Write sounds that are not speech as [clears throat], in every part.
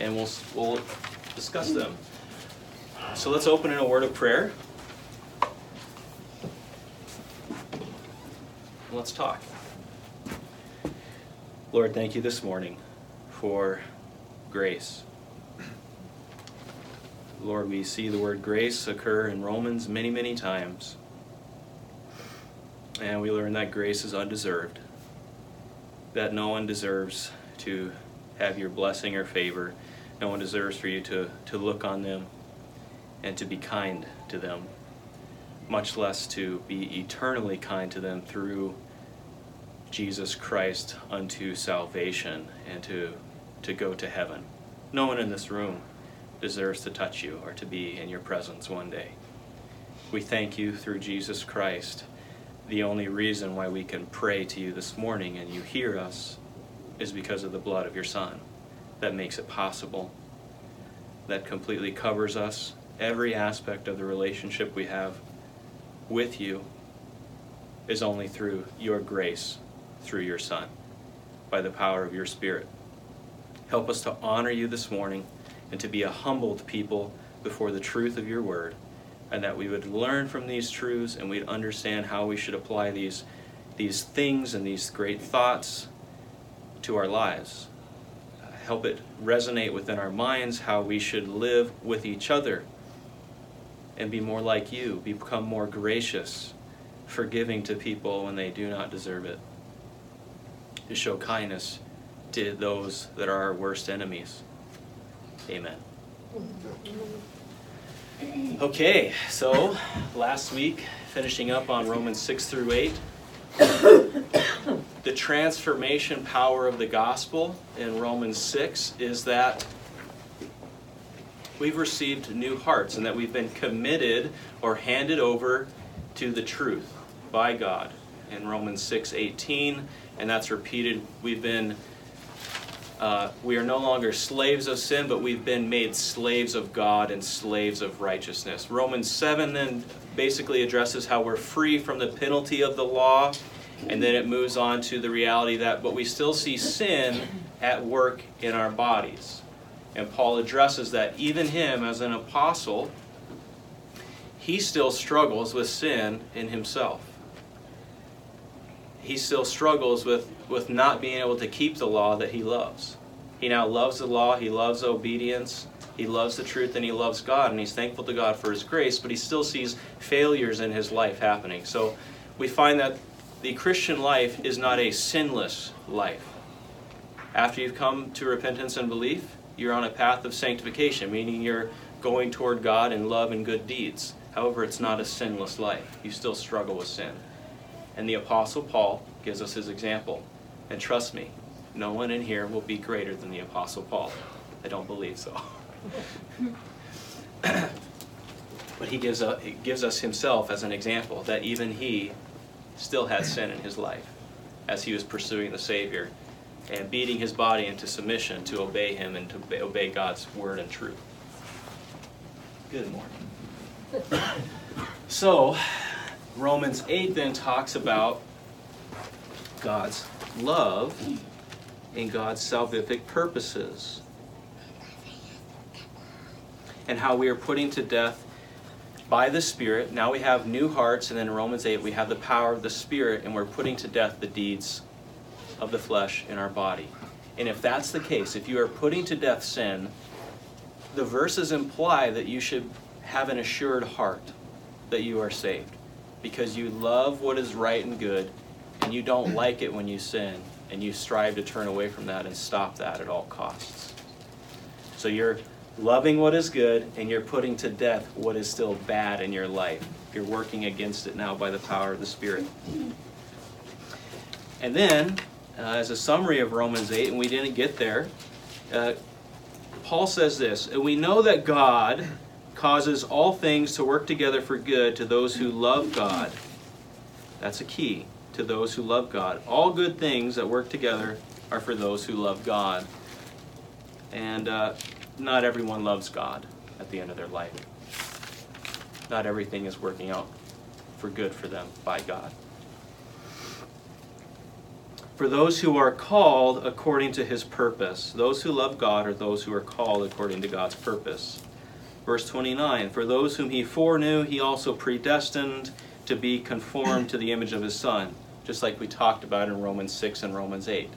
and we'll, we'll discuss them. So let's open in a word of prayer. Let's talk. Lord, thank you this morning for grace. Lord, we see the word grace occur in Romans many, many times. And we learn that grace is undeserved, that no one deserves to have your blessing or favor. No one deserves for you to, to look on them and to be kind to them, much less to be eternally kind to them through Jesus Christ unto salvation and to, to go to heaven. No one in this room deserves to touch you or to be in your presence one day. We thank you through Jesus Christ. The only reason why we can pray to you this morning and you hear us is because of the blood of your Son. That makes it possible. That completely covers us, every aspect of the relationship we have with you is only through your grace, through your Son, by the power of your Spirit. Help us to honor you this morning and to be a humbled people before the truth of your word, and that we would learn from these truths and we'd understand how we should apply these, these things and these great thoughts to our lives. Help it resonate within our minds how we should live with each other and be more like you, become more gracious, forgiving to people when they do not deserve it, to show kindness to those that are our worst enemies. Amen. Okay, so last week, finishing up on Romans 6 through 8, the transformation power of the gospel in Romans 6 is that we've received new hearts and that we've been committed or handed over to the truth by God in Romans 6:18 and that's repeated we've been uh, we are no longer slaves of sin, but we've been made slaves of God and slaves of righteousness. Romans 7 then basically addresses how we're free from the penalty of the law, and then it moves on to the reality that, but we still see sin at work in our bodies. And Paul addresses that even him, as an apostle, he still struggles with sin in himself. He still struggles with with not being able to keep the law that he loves. He now loves the law, he loves obedience, he loves the truth, and he loves God, and he's thankful to God for his grace, but he still sees failures in his life happening. So we find that the Christian life is not a sinless life. After you've come to repentance and belief, you're on a path of sanctification, meaning you're going toward God in love and good deeds. However, it's not a sinless life. You still struggle with sin. And the Apostle Paul gives us his example. And trust me, no one in here will be greater than the Apostle Paul. I don't believe so. [laughs] but he gives, a, he gives us himself as an example that even he still had sin in his life as he was pursuing the Savior and beating his body into submission to obey him and to obey God's word and truth. Good morning. so, Romans 8 then talks about God's love and God's salvific purposes. And how we are putting to death by the Spirit. Now we have new hearts, and then in Romans 8 we have the power of the Spirit, and we're putting to death the deeds of the flesh in our body. And if that's the case, if you are putting to death sin, the verses imply that you should have an assured heart that you are saved because you love what is right and good and you don't like it when you sin, and you strive to turn away from that and stop that at all costs. So you're loving what is good, and you're putting to death what is still bad in your life. You're working against it now by the power of the Spirit. And then, uh, as a summary of Romans 8, and we didn't get there, uh, Paul says this, and we know that God causes all things to work together for good to those who love God. That's a key to those who love God. All good things that work together are for those who love God. And uh, not everyone loves God at the end of their life. Not everything is working out for good for them by God. For those who are called according to his purpose. Those who love God are those who are called according to God's purpose. Verse 29 For those whom he foreknew, he also predestined to be conformed to the image of his Son, just like we talked about in Romans 6 and Romans 8.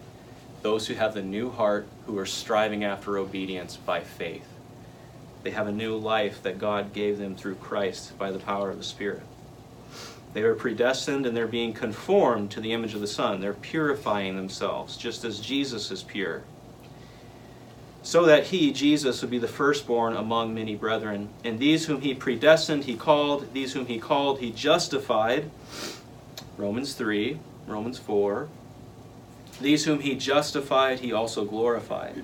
Those who have the new heart, who are striving after obedience by faith. They have a new life that God gave them through Christ by the power of the Spirit. They are predestined and they're being conformed to the image of the Son. They're purifying themselves, just as Jesus is pure. So that he, Jesus, would be the firstborn among many brethren. And these whom he predestined, he called. These whom he called, he justified. Romans 3, Romans 4. These whom he justified, he also glorified.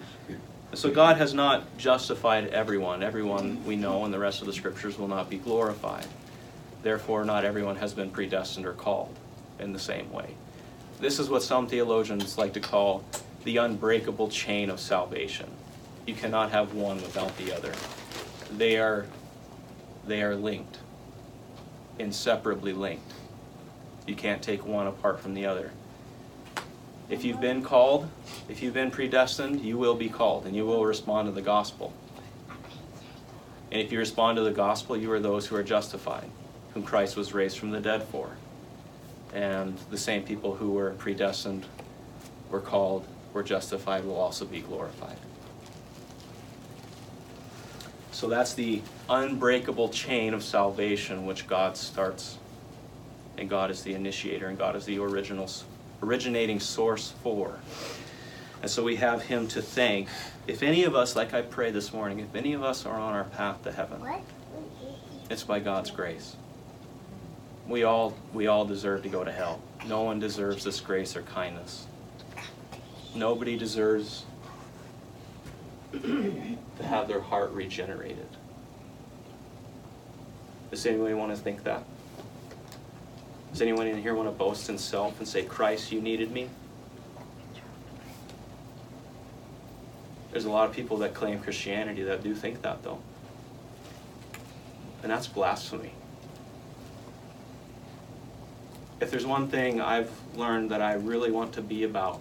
So God has not justified everyone. Everyone we know in the rest of the scriptures will not be glorified. Therefore, not everyone has been predestined or called in the same way. This is what some theologians like to call the unbreakable chain of salvation. You cannot have one without the other. They are, they are linked, inseparably linked. You can't take one apart from the other. If you've been called, if you've been predestined, you will be called and you will respond to the gospel. And if you respond to the gospel, you are those who are justified whom Christ was raised from the dead for. And the same people who were predestined, were called, were justified, will also be glorified. So that's the unbreakable chain of salvation which God starts. And God is the initiator, and God is the original, originating source for. And so we have Him to thank. If any of us, like I pray this morning, if any of us are on our path to heaven, it's by God's grace we all we all deserve to go to hell. No one deserves this grace or kindness. Nobody deserves to have their heart regenerated. Does anyone want to think that? Does anyone in here want to boast in self and say, Christ, you needed me? There's a lot of people that claim Christianity that do think that, though. And that's blasphemy if there's one thing I've learned that I really want to be about,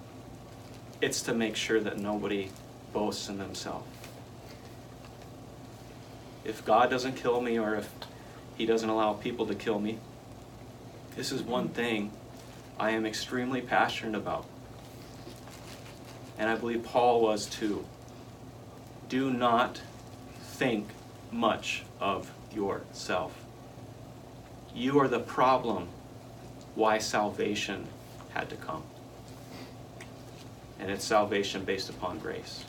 it's to make sure that nobody boasts in themselves. If God doesn't kill me or if He doesn't allow people to kill me, this is one thing I am extremely passionate about. And I believe Paul was too. Do not think much of yourself. You are the problem why salvation had to come. And it's salvation based upon grace,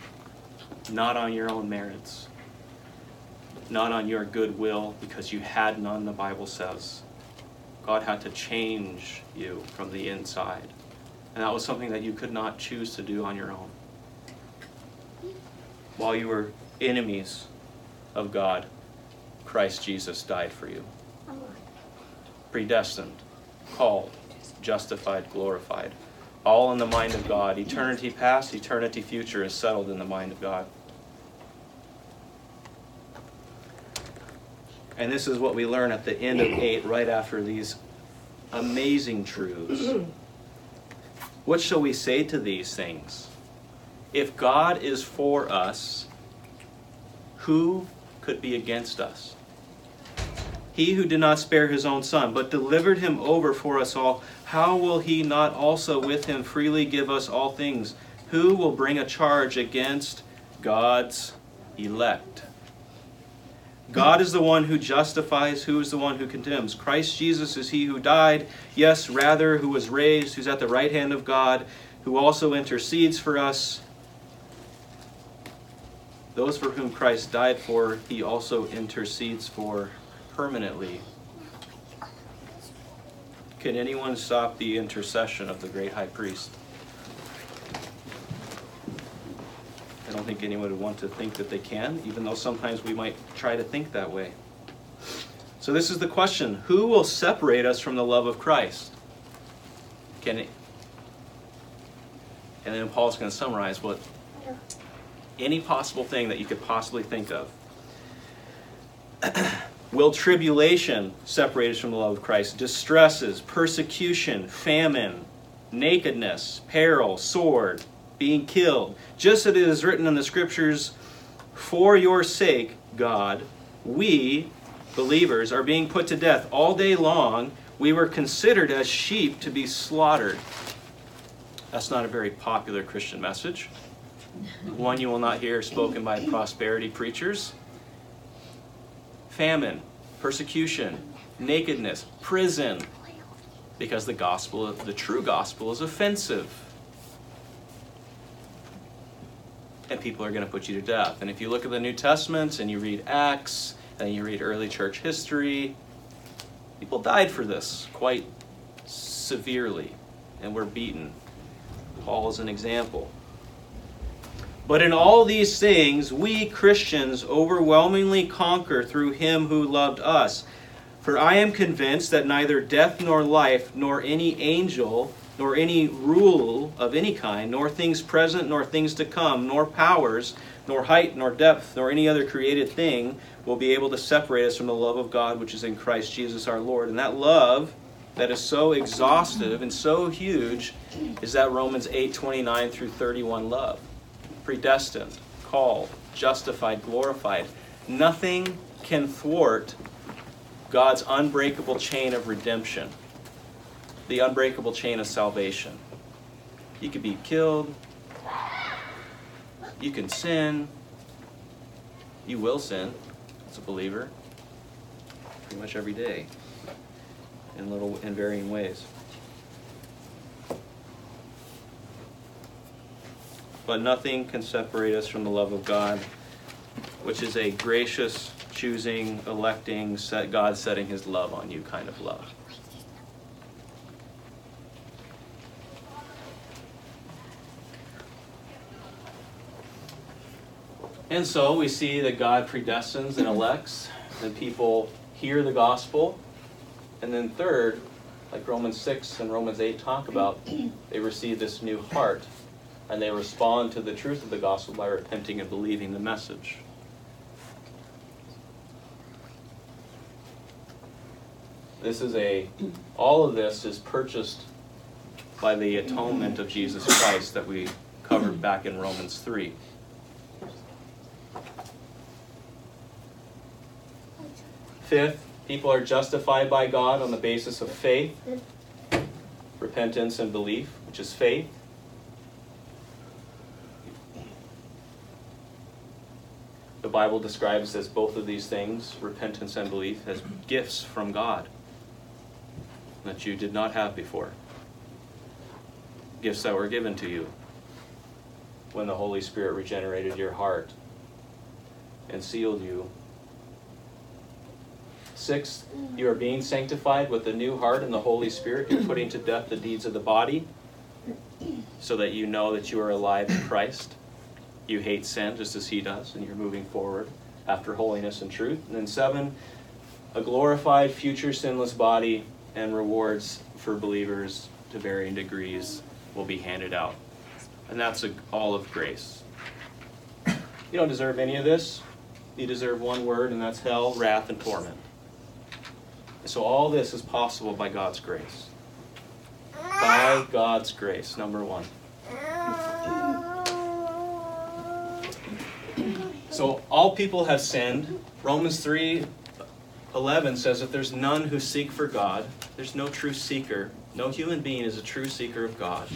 not on your own merits, not on your goodwill because you had none, the Bible says. God had to change you from the inside. And that was something that you could not choose to do on your own. While you were enemies of God, Christ Jesus died for you. Predestined called, justified, glorified. All in the mind of God. Eternity past, eternity future is settled in the mind of God. And this is what we learn at the end of 8, right after these amazing truths. Mm-hmm. What shall we say to these things? If God is for us, who could be against us? He who did not spare his own son, but delivered him over for us all, how will he not also with him freely give us all things? Who will bring a charge against God's elect? God is the one who justifies. Who is the one who condemns? Christ Jesus is he who died, yes, rather, who was raised, who's at the right hand of God, who also intercedes for us. Those for whom Christ died for, he also intercedes for permanently. Can anyone stop the intercession of the great high priest? Don't think anyone would want to think that they can, even though sometimes we might try to think that way. So this is the question, who will separate us from the love of Christ? Can it, and then Paul's going to summarize what any possible thing that you could possibly think of. [clears throat] Will tribulation separate us from the love of Christ? Distresses, persecution, famine, nakedness, peril, sword, being killed. Just as it is written in the scriptures, for your sake, God, we, believers, are being put to death all day long. We were considered as sheep to be slaughtered. That's not a very popular Christian message. One you will not hear spoken by prosperity preachers. Famine, persecution, nakedness, prison, because the gospel, the true gospel, is offensive. And people are going to put you to death. And if you look at the New Testament and you read Acts and you read early church history, people died for this quite severely and were beaten. Paul is an example. But in all these things, we Christians overwhelmingly conquer through him who loved us. For I am convinced that neither death nor life, nor any angel, nor any rule of any kind, nor things present, nor things to come, nor powers, nor height, nor depth, nor any other created thing will be able to separate us from the love of God which is in Christ Jesus our Lord. And that love that is so exhaustive and so huge is that Romans 8 29 through 31 love. Predestined, called, justified, glorified. Nothing can thwart God's unbreakable chain of redemption, the unbreakable chain of salvation. You could be killed, you can sin, you will sin as a believer pretty much every day in little in varying ways. But nothing can separate us from the love of God, which is a gracious choosing, electing, set God setting his love on you kind of love. And so we see that God predestines and elects, and people hear the gospel. And then, third, like Romans 6 and Romans 8 talk about, they receive this new heart and they respond to the truth of the gospel by repenting and believing the message. This is a, all of this is purchased by the atonement of Jesus Christ that we covered back in Romans 3. Fifth, people are justified by God on the basis of faith, repentance, and belief, which is faith. The Bible describes as both of these things, repentance and belief, as gifts from God that you did not have before. Gifts that were given to you when the Holy Spirit regenerated your heart and sealed you. Sixth, you are being sanctified with the new heart and the Holy Spirit. You're putting to death the deeds of the body so that you know that you are alive in Christ. You hate sin just as He does, and you're moving forward after holiness and truth. And then, seven, a glorified future sinless body and rewards for believers to varying degrees will be handed out. And that's a, all of grace. You don't deserve any of this. You deserve one word, and that's hell, wrath, and torment. So all this is possible by God's grace. By God's grace, number one. So all people have sinned. Romans 3 11 says that there's none who seek for God. There's no true seeker. No human being is a true seeker of God.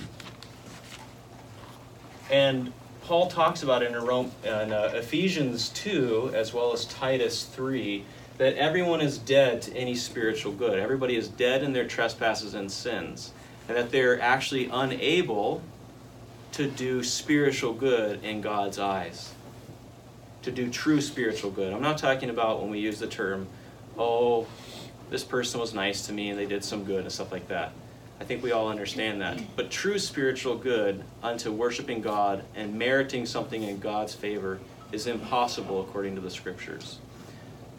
And Paul talks about in, Rome, in uh, Ephesians 2, as well as Titus 3, that everyone is dead to any spiritual good. Everybody is dead in their trespasses and sins. And that they're actually unable to do spiritual good in God's eyes. To do true spiritual good. I'm not talking about when we use the term oh, this person was nice to me and they did some good and stuff like that. I think we all understand that. But true spiritual good unto worshiping God and meriting something in God's favor is impossible according to the scriptures.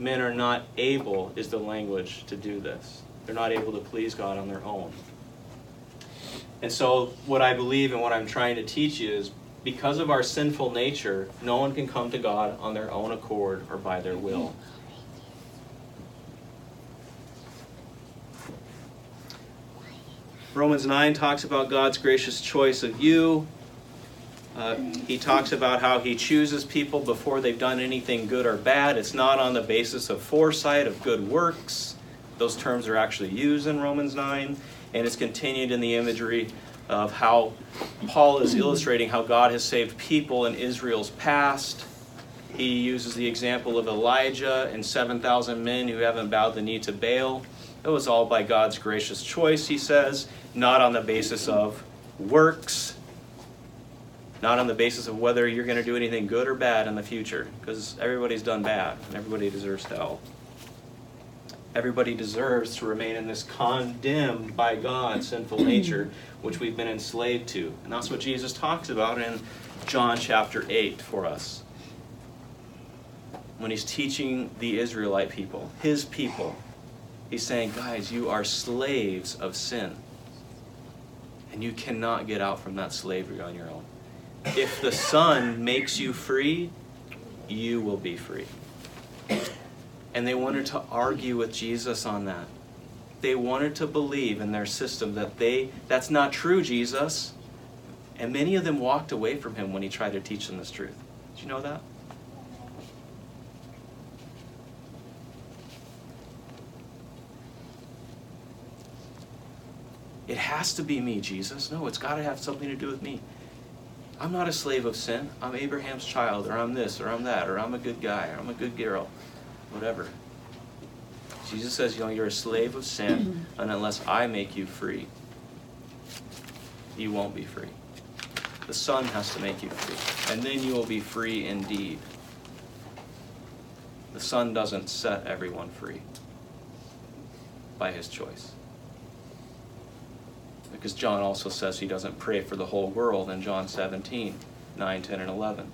Men are not able, is the language, to do this. They're not able to please God on their own. And so, what I believe and what I'm trying to teach you is because of our sinful nature, no one can come to God on their own accord or by their will. Romans 9 talks about God's gracious choice of you. Uh, he talks about how he chooses people before they've done anything good or bad. It's not on the basis of foresight, of good works. Those terms are actually used in Romans 9, and it's continued in the imagery of how Paul is illustrating how God has saved people in Israel's past. He uses the example of Elijah and 7,000 men who haven't bowed the knee to Baal. It was all by God's gracious choice, he says, not on the basis of works, not on the basis of whether you're going to do anything good or bad in the future, because everybody's done bad and everybody deserves hell. Everybody deserves to remain in this condemned by God sinful [clears throat] nature, which we've been enslaved to. And that's what Jesus talks about in John chapter 8 for us. When he's teaching the Israelite people, his people, he's saying, guys, you are slaves of sin. And you cannot get out from that slavery on your own. If the Son makes you free, you will be free. And they wanted to argue with Jesus on that. They wanted to believe in their system that they that's not true, Jesus. And many of them walked away from him when he tried to teach them this truth. Did you know that? It has to be me, Jesus. No, it's got to have something to do with me. I'm not a slave of sin. I'm Abraham's child, or I'm this, or I'm that, or I'm a good guy, or I'm a good girl, whatever. Jesus says, you know, you're a slave of sin, [clears throat] and unless I make you free, you won't be free. The Son has to make you free, and then you will be free indeed. The Son doesn't set everyone free by his choice because John also says he doesn't pray for the whole world in John 17, 9, 10, and 11.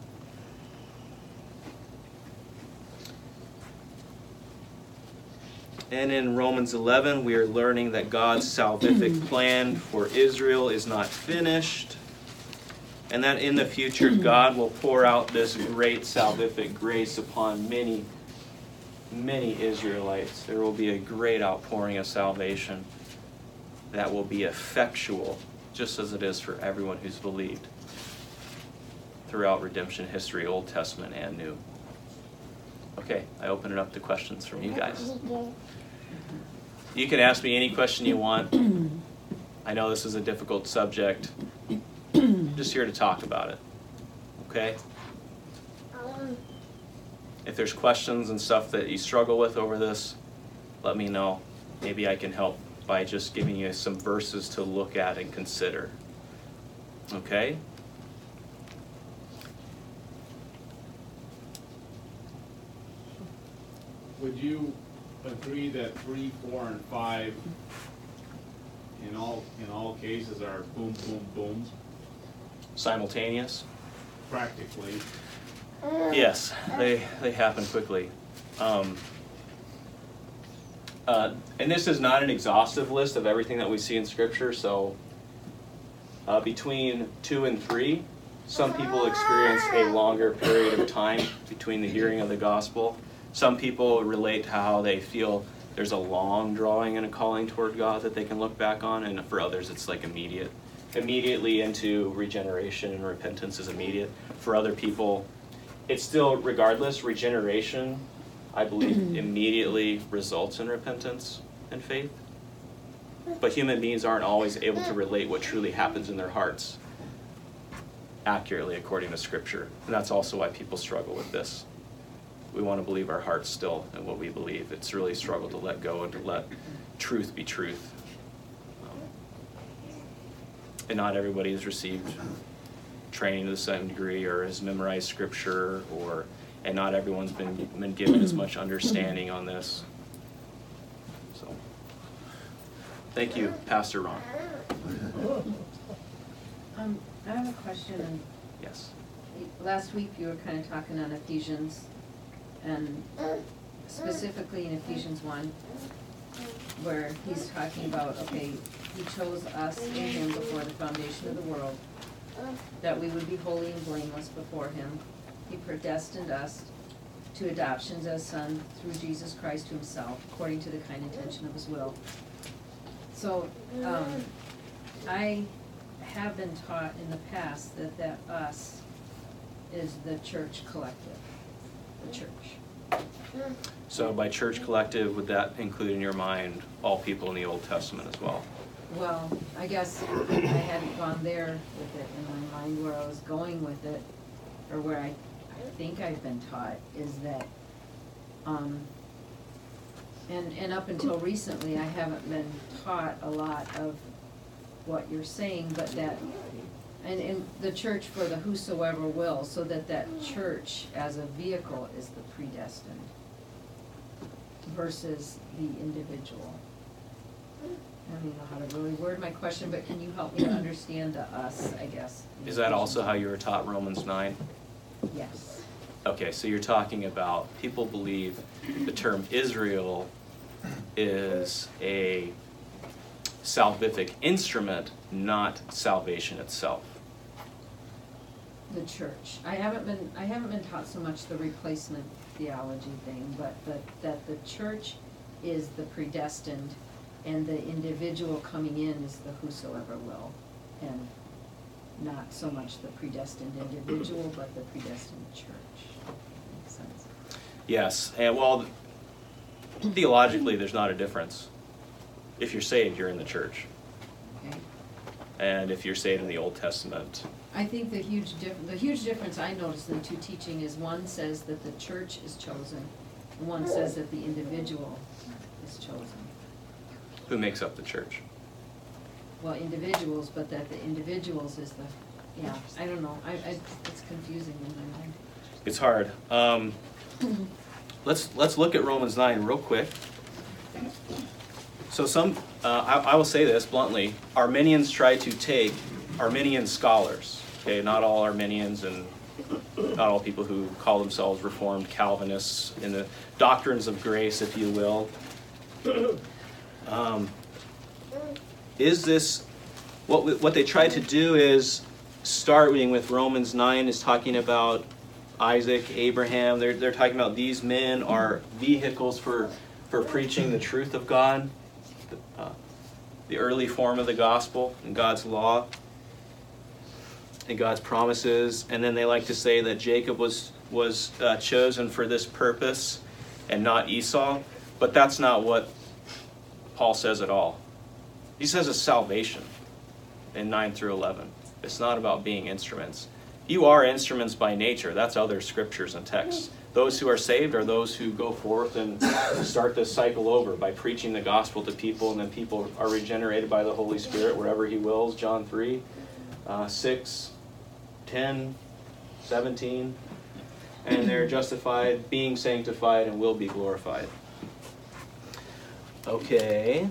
And in Romans 11, we are learning that God's salvific [clears throat] plan for Israel is not finished, and that in the future [clears throat] God will pour out this great salvific grace upon many, many Israelites. There will be a great outpouring of salvation that will be effectual, just as it is for everyone who's believed throughout redemption history, Old Testament and New. Okay, I open it up to questions from you guys. You can ask me any question you want. I know this is a difficult subject. I'm just here to talk about it. Okay? If there's questions and stuff that you struggle with over this, let me know. Maybe I can help by just giving you some verses to look at and consider. Okay? Would you agree that three, four, and five in all, in all cases are boom, boom, booms, Simultaneous? practically? Yes, they, they happen quickly. Um, uh, and this is not an exhaustive list of everything that we see in Scripture, so uh, between two and three, some people experience a longer period of time between the hearing of the gospel. Some people relate to how they feel there's a long drawing and a calling toward God that they can look back on, and for others, it's like immediate. Immediately into regeneration and repentance is immediate. For other people, it's still, regardless, regeneration, I believe, [clears throat] immediately results in repentance and faith. But human beings aren't always able to relate what truly happens in their hearts accurately according to Scripture. And that's also why people struggle with this. We want to believe our hearts still in what we believe. It's really a struggle to let go and to let truth be truth. And not everybody has received training to the same degree or has memorized Scripture or and not everyone's been, been given as much understanding on this. So, thank you, Pastor Ron. Um, I have a question, and Yes. last week you were kind of talking on Ephesians, and specifically in Ephesians one, where he's talking about, okay, he chose us in him before the foundation of the world, that we would be holy and blameless before him. He predestined us to adoptions as sons through Jesus Christ to himself, according to the kind intention of his will. So, um, I have been taught in the past that that us is the church collective, the church. So by church collective, would that include in your mind all people in the Old Testament as well? Well, I guess I hadn't gone there with it in my mind, where I was going with it, or where I think I've been taught, is that, um, and, and up until recently, I haven't been taught a lot of what you're saying, but that, and, and the church for the whosoever will, so that that church as a vehicle is the predestined versus the individual. I don't even know how to really word my question, but can you help me understand the us, I guess? Is that also how you were taught Romans nine? Yes. Okay, so you're talking about, people believe the term Israel is a salvific instrument, not salvation itself. The church. I haven't been, I haven't been taught so much the replacement theology thing, but that, that the church is the predestined and the individual coming in is the whosoever will. And not so much the predestined individual, but the predestined church. Makes sense? Yes, and well, theologically, there's not a difference. If you're saved, you're in the church. Okay? And if you're saved in the Old Testament, I think the huge diff, the huge difference I noticed in the two teaching is one says that the church is chosen, and one says that the individual is chosen. who makes up the church? Well, individuals, but that the individuals is the, yeah, I don't know, I, I, it's confusing in my mind. It's hard. Um, [laughs] let's let's look at Romans nine real quick. So some, uh, I, I will say this bluntly: Arminians try to take Arminian scholars. Okay, not all Arminians and not all people who call themselves Reformed Calvinists in the doctrines of grace, if you will. Um, is this what we- what they try to do is starting with Romans nine is talking about Isaac, Abraham. They're they're talking about these men are vehicles for for preaching the truth of God, uh, the early form of the gospel and God's law and God's promises. And then they like to say that Jacob was was uh, chosen for this purpose and not Esau. But that's not what Paul says at all. He says it's salvation in 9 through 11. It's not about being instruments. You are instruments by nature. That's other scriptures and texts. Those who are saved are those who go forth and start this cycle over by preaching the gospel to people, and then people are regenerated by the Holy Spirit wherever He wills. John 3, uh, 6, 10, 17. And they're justified, being sanctified, and will be glorified. Okay.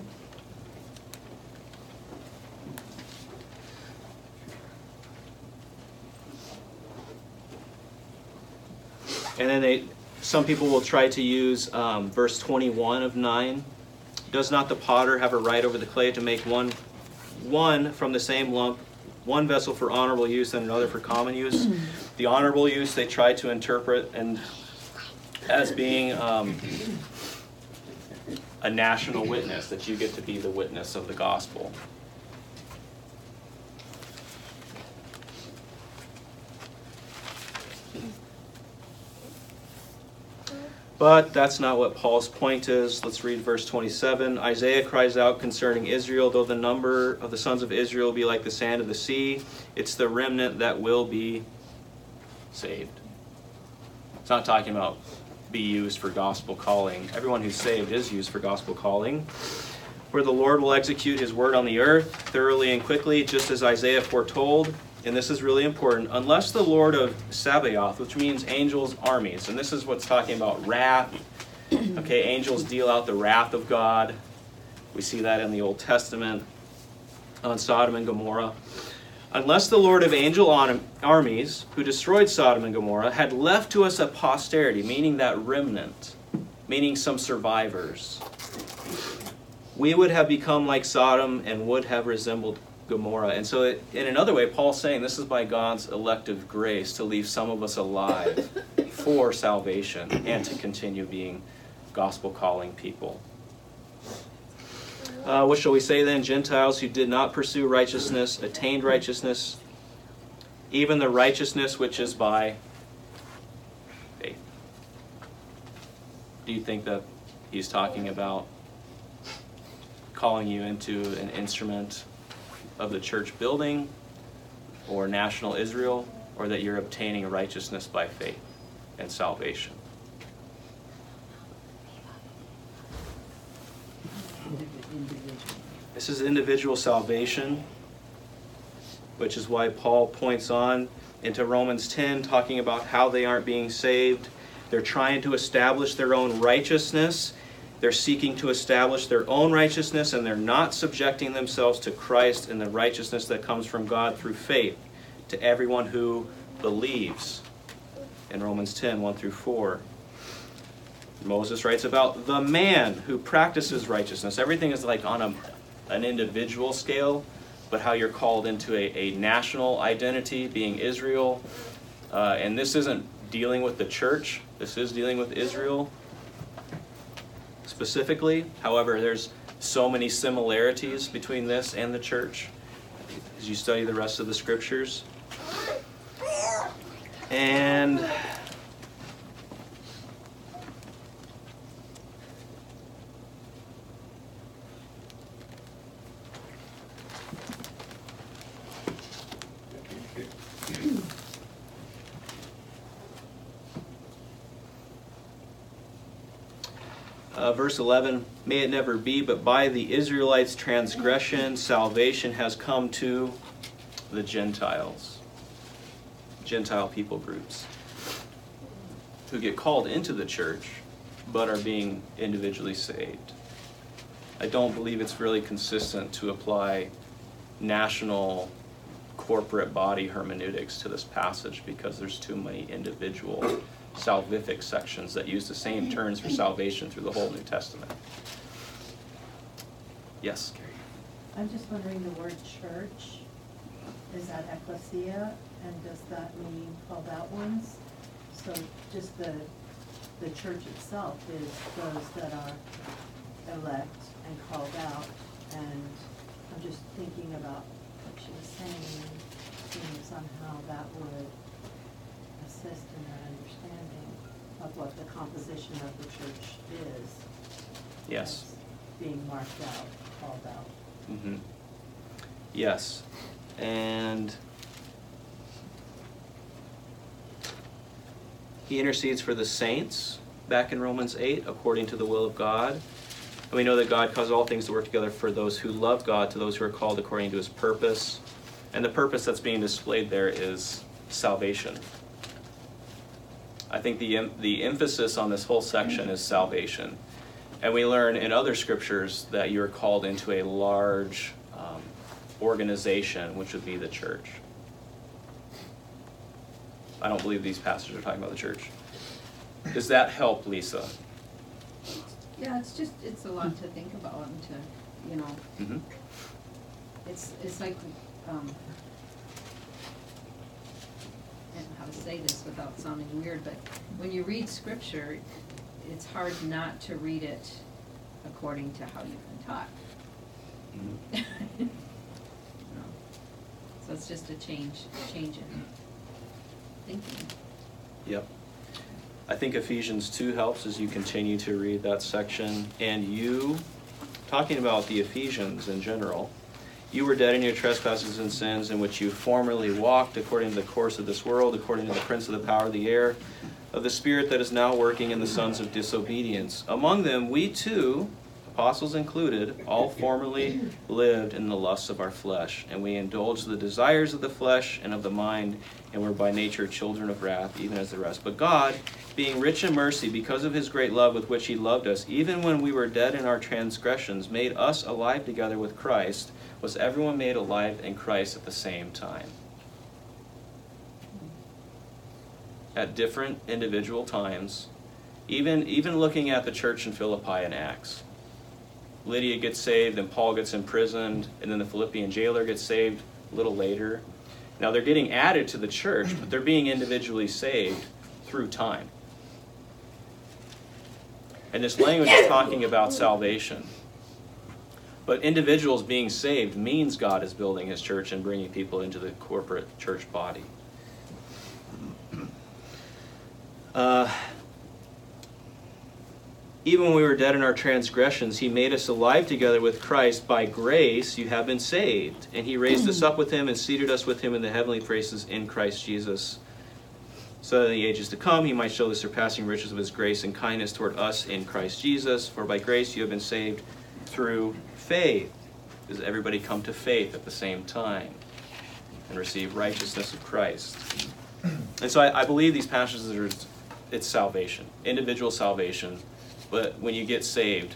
And then they, some people will try to use um, verse 21 of 9. Does not the potter have a right over the clay to make one, one from the same lump, one vessel for honorable use and another for common use? the honorable use they try to interpret and as being um, a national witness, that you get to be the witness of the gospel. But that's not what Paul's point is. Let's read verse 27. Isaiah cries out concerning Israel, though the number of the sons of Israel be like the sand of the sea, it's the remnant that will be saved. It's not talking about be used for gospel calling. Everyone who's saved is used for gospel calling. Where the Lord will execute his word on the earth thoroughly and quickly, just as Isaiah foretold. And this is really important. Unless the Lord of Sabaoth, which means angels' armies, and this is what's talking about wrath. Okay, angels deal out the wrath of God. We see that in the Old Testament on Sodom and Gomorrah. Unless the Lord of angel armies, who destroyed Sodom and Gomorrah, had left to us a posterity, meaning that remnant, meaning some survivors, we would have become like Sodom and would have resembled Gomorrah. And so, it, in another way, Paul's saying this is by God's elective grace to leave some of us alive [laughs] for salvation and to continue being gospel calling people. Uh, what shall we say then? Gentiles who did not pursue righteousness attained righteousness, even the righteousness which is by faith. Do you think that he's talking about calling you into an instrument of the church building or national Israel, or that you're obtaining righteousness by faith and salvation? This is individual salvation, which is why Paul points on into Romans 10, talking about how they aren't being saved. They're trying to establish their own righteousness. They're seeking to establish their own righteousness, and they're not subjecting themselves to Christ and the righteousness that comes from God through faith to everyone who believes. In Romans 10, 1 through 4. Moses writes about the man who practices righteousness. Everything is like on a, an individual scale, but how you're called into a, a national identity, being Israel. Uh, and this isn't dealing with the church, this is dealing with Israel specifically. However, there's so many similarities between this and the church as you study the rest of the scriptures. And Uh, verse 11 May it never be, but by the Israelites' transgression, salvation has come to the Gentiles, Gentile people groups, who get called into the church but are being individually saved. I don't believe it's really consistent to apply national corporate body hermeneutics to this passage because there's too many individual salvific sections that use the same terms for salvation through the whole New Testament. Yes, I'm just wondering, the word church, is that ecclesia, and does that mean called out ones? So just the, the church itself is those that are elect and called out, and I'm just thinking about what she was saying, seeing somehow that would assist in our understanding of what the composition of the church is. Yes. Being marked out, called out. Mm-hmm. Yes. And he intercedes for the saints back in Romans 8 according to the will of God. And we know that God causes all things to work together for those who love God, to those who are called according to his purpose. And the purpose that's being displayed there is salvation. I think the, em- the emphasis on this whole section is salvation. And we learn in other scriptures that you're called into a large um, organization, which would be the church. I don't believe these passages are talking about the church. Does that help, Lisa? Yeah, it's just, it's a lot to think about and to, you know, Mm-hmm. it's, it's like, um, I don't know how to say this without sounding weird, but when you read scripture, it's hard not to read it according to how you've been taught. Mm-hmm. [laughs] So it's just a change, change in thinking. Yep. I think Ephesians 2 helps as you continue to read that section. And you, talking about the Ephesians in general, you were dead in your trespasses and sins in which you formerly walked according to the course of this world, according to the prince of the power of the air, of the spirit that is now working in the sons of disobedience. Among them, we too, apostles included, all formerly lived in the lusts of our flesh, and we indulged the desires of the flesh and of the mind, and were by nature children of wrath, even as the rest. But God, being rich in mercy, because of his great love with which he loved us, even when we were dead in our transgressions, made us alive together with Christ. Was everyone made alive in Christ at the same time? At different individual times, even, even looking at the church in Philippi in Acts. Lydia gets saved, and Paul gets imprisoned, and then the Philippian jailer gets saved a little later. Now they're getting added to the church, but they're being individually saved through time. And this language is talking about salvation. But individuals being saved means God is building his church and bringing people into the corporate church body. Uh, even when we were dead in our transgressions, he made us alive together with Christ. By grace, you have been saved. And he raised us up with him and seated us with him in the heavenly places in Christ Jesus. So that in the ages to come, he might show the surpassing riches of his grace and kindness toward us in Christ Jesus. For by grace, you have been saved through faith. Does everybody come to faith at the same time and receive righteousness of Christ? And so I, I believe these passages are it's salvation, individual salvation. But when you get saved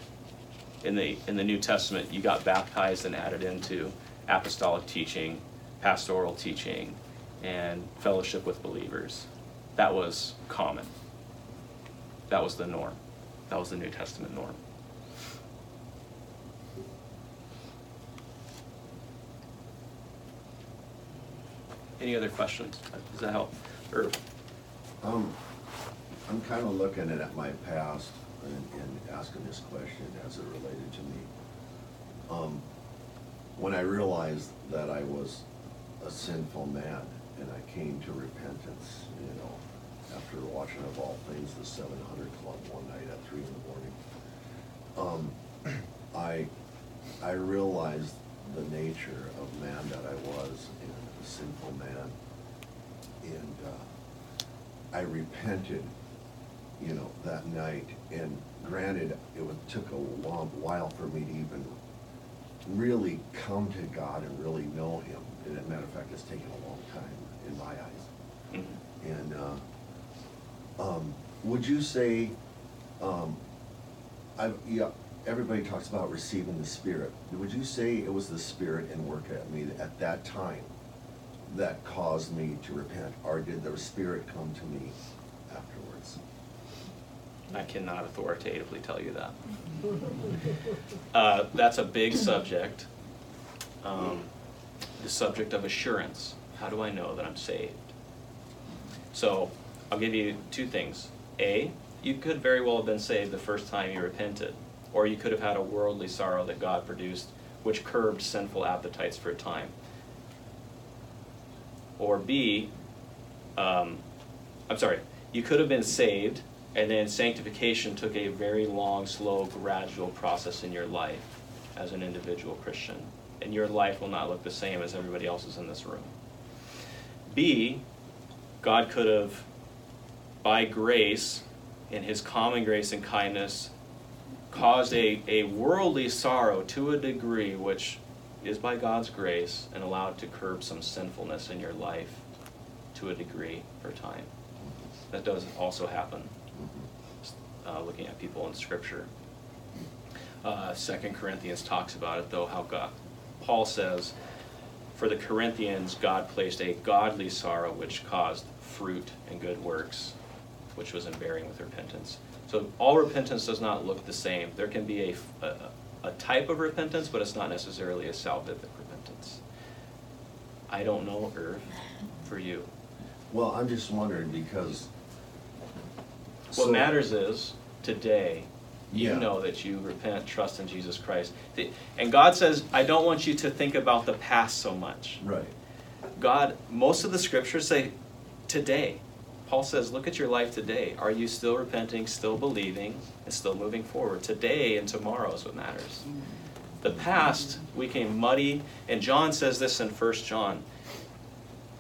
in the in the New Testament, you got baptized and added into apostolic teaching, pastoral teaching, and fellowship with believers. That was common. That was the norm. That was the New Testament norm. Any other questions? Does that help? Or Um, I'm kind of looking at my past and, and asking this question as it related to me. Um, when I realized that I was a sinful man and I came to repentance, you know, after watching of all things the seven hundred club one night at three in the morning, um, [clears throat] I, I realized the nature of man that I was and a sinful man. And, uh, I repented, you know, that night, and granted, it was, took a long while for me to even really come to God and really know Him. And as a matter of fact, it's taken a long time in my eyes. mhm. And, uh, um, would you say, um, I, yeah, everybody talks about receiving the Spirit. Would you say it was the Spirit and work at me at that time that caused me to repent? Or did the Spirit come to me afterwards? I cannot authoritatively tell you that. Uh, that's a big subject. Um, the subject of assurance. How do I know that I'm saved? So, I'll give you two things. A, you could very well have been saved the first time you repented, or you could have had a worldly sorrow that God produced, which curbed sinful appetites for a time. Or B, um, I'm sorry, you could have been saved, and then sanctification took a very long, slow, gradual process in your life as an individual Christian. And your life will not look the same as everybody else's in this room. B, God could have, by grace, in his common grace and kindness, caused a, a worldly sorrow to a degree which is by God's grace and allowed to curb some sinfulness in your life to a degree for time. That does also happen, uh, looking at people in Scripture. Uh, Second Corinthians talks about it, though, how God, Paul says, for the Corinthians, God placed a godly sorrow which caused fruit and good works, which was in bearing with repentance. So all repentance does not look the same. There can be a, a, a type of repentance, but it's not necessarily a salvific repentance. I don't know, Irv, for you. Well, I'm just wondering because. What so- matters is, today, you Yeah. know that you repent, trust in Jesus Christ. The- And God says, I don't want you to think about the past so much. Right, God, most of the scriptures say today. Paul says, look at your life today. Are you still repenting, still believing, and still moving forward? Today and tomorrow is what matters. The past, we can muddy, and John says this in 1 John.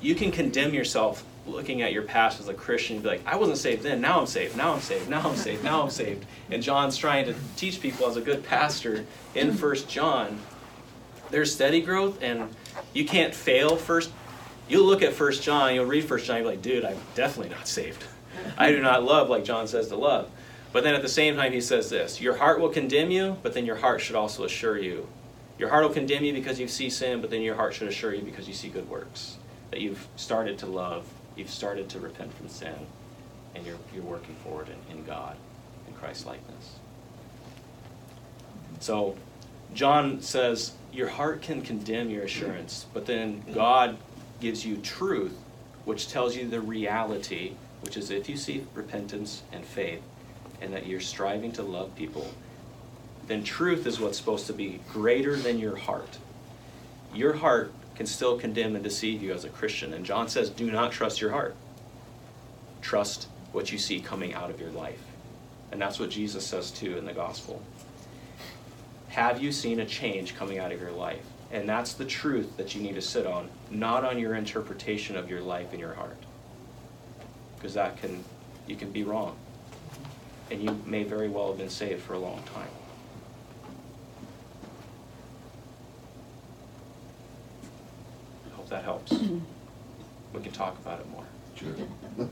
You can condemn yourself looking at your past as a Christian and be like, I wasn't saved then, now I'm saved, now I'm saved, now I'm saved, now I'm saved. And John's trying to teach people as a good pastor in 1 John there's steady growth and you can't fail first you'll look at first john you'll read first john you'll be like dude i'm definitely not saved. I do not love like john says to love. But then at the same time he says this your heart will condemn you but then your heart should also assure you. Your heart will condemn you because you see sin but then your heart should assure you because you see good works that you've started to love you've started to repent from sin and you're, you're working forward in, in god in christ likeness so John says, Your heart can condemn your assurance, but then God gives you truth, which tells you the reality, which is if you see repentance and faith, and that you're striving to love people, then truth is what's supposed to be greater than your heart. Your heart can still condemn and deceive you as a Christian. And John says, do not trust your heart. Trust what you see coming out of your life. And that's what Jesus says too in the gospel. Have you seen a change coming out of your life? And that's the truth that you need to sit on, not on your interpretation of your life and your heart. Because that can, you can be wrong. And you may very well have been saved for a long time. Hope that helps. We can talk about it more. Sure. [laughs]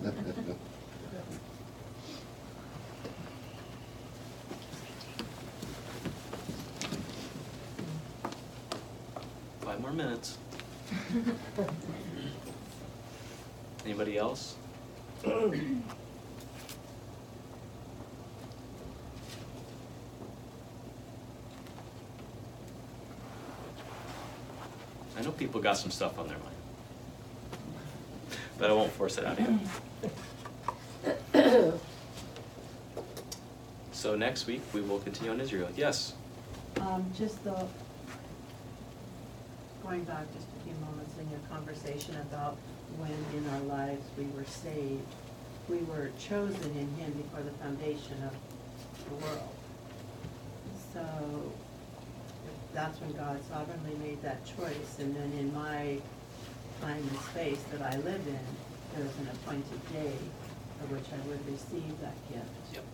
Five more minutes. [laughs] Anybody else? [clears throat] people got some stuff on their mind. But I won't force it out of you. [coughs] So next week, we will continue on Israel. Yes? Um, just the, going back just a few moments in your conversation about when in our lives we were saved, we were chosen in him before the foundation of the world. So, if that's when God sovereignly made that choice, and then in my time and space that I live in, there was an appointed day for which I would receive that gift Yep.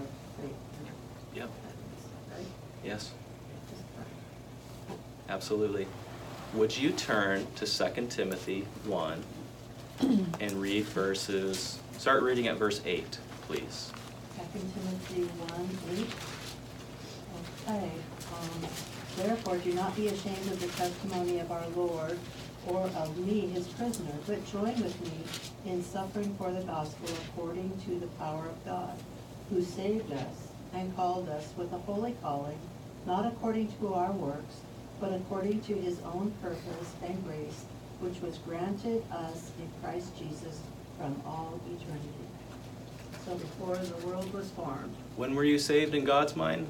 of faith Yep. right? Yes? Absolutely. Would you turn to 2 Timothy 1 [clears throat] and read verses, start reading at verse 8, please. Second Timothy one eight. Okay, um, therefore do not be ashamed of the testimony of our Lord or of me, his prisoner, but join with me in suffering for the gospel according to the power of God, who saved us and called us with a holy calling, not according to our works, but according to his own purpose and grace, which was granted us in Christ Jesus from all eternity. So before the world was formed. When were you saved in God's mind?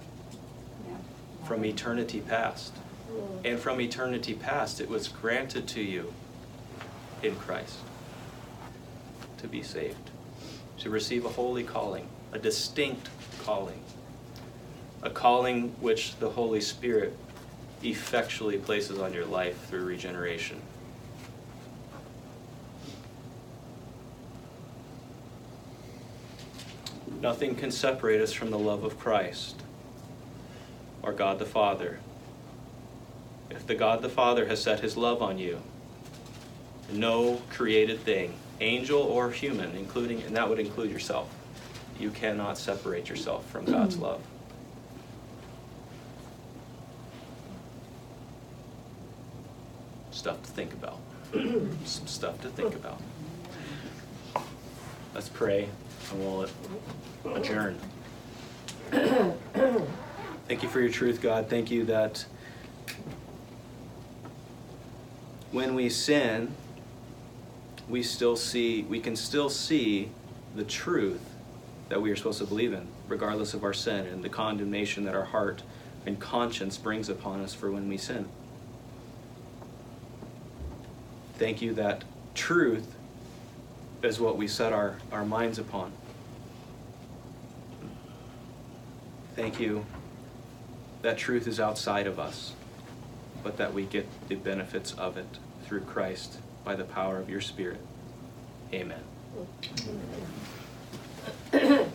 From eternity past. Hmm. And from eternity past, it was granted to you in Christ to be saved, to receive a holy calling, a distinct calling, a calling which the Holy Spirit effectually places on your life through regeneration. Nothing can separate us from the love of Christ or God the Father. If the God the Father has set his love on you, no created thing, angel or human, including, and that would include yourself, you cannot separate yourself from God's hmm. love. Stuff to think about. [clears throat] Some stuff to think about. Let's pray and we'll adjourn. [clears throat] Thank you for your truth, God. Thank you that when we sin, we still see, we can still see the truth that we are supposed to believe in, regardless of our sin and the condemnation that our heart and conscience brings upon us for when we sin. Thank you that truth is what we set our, our minds upon. Thank you that truth is outside of us, but that we get the benefits of it through Christ by the power of your Spirit. Amen. [clears throat]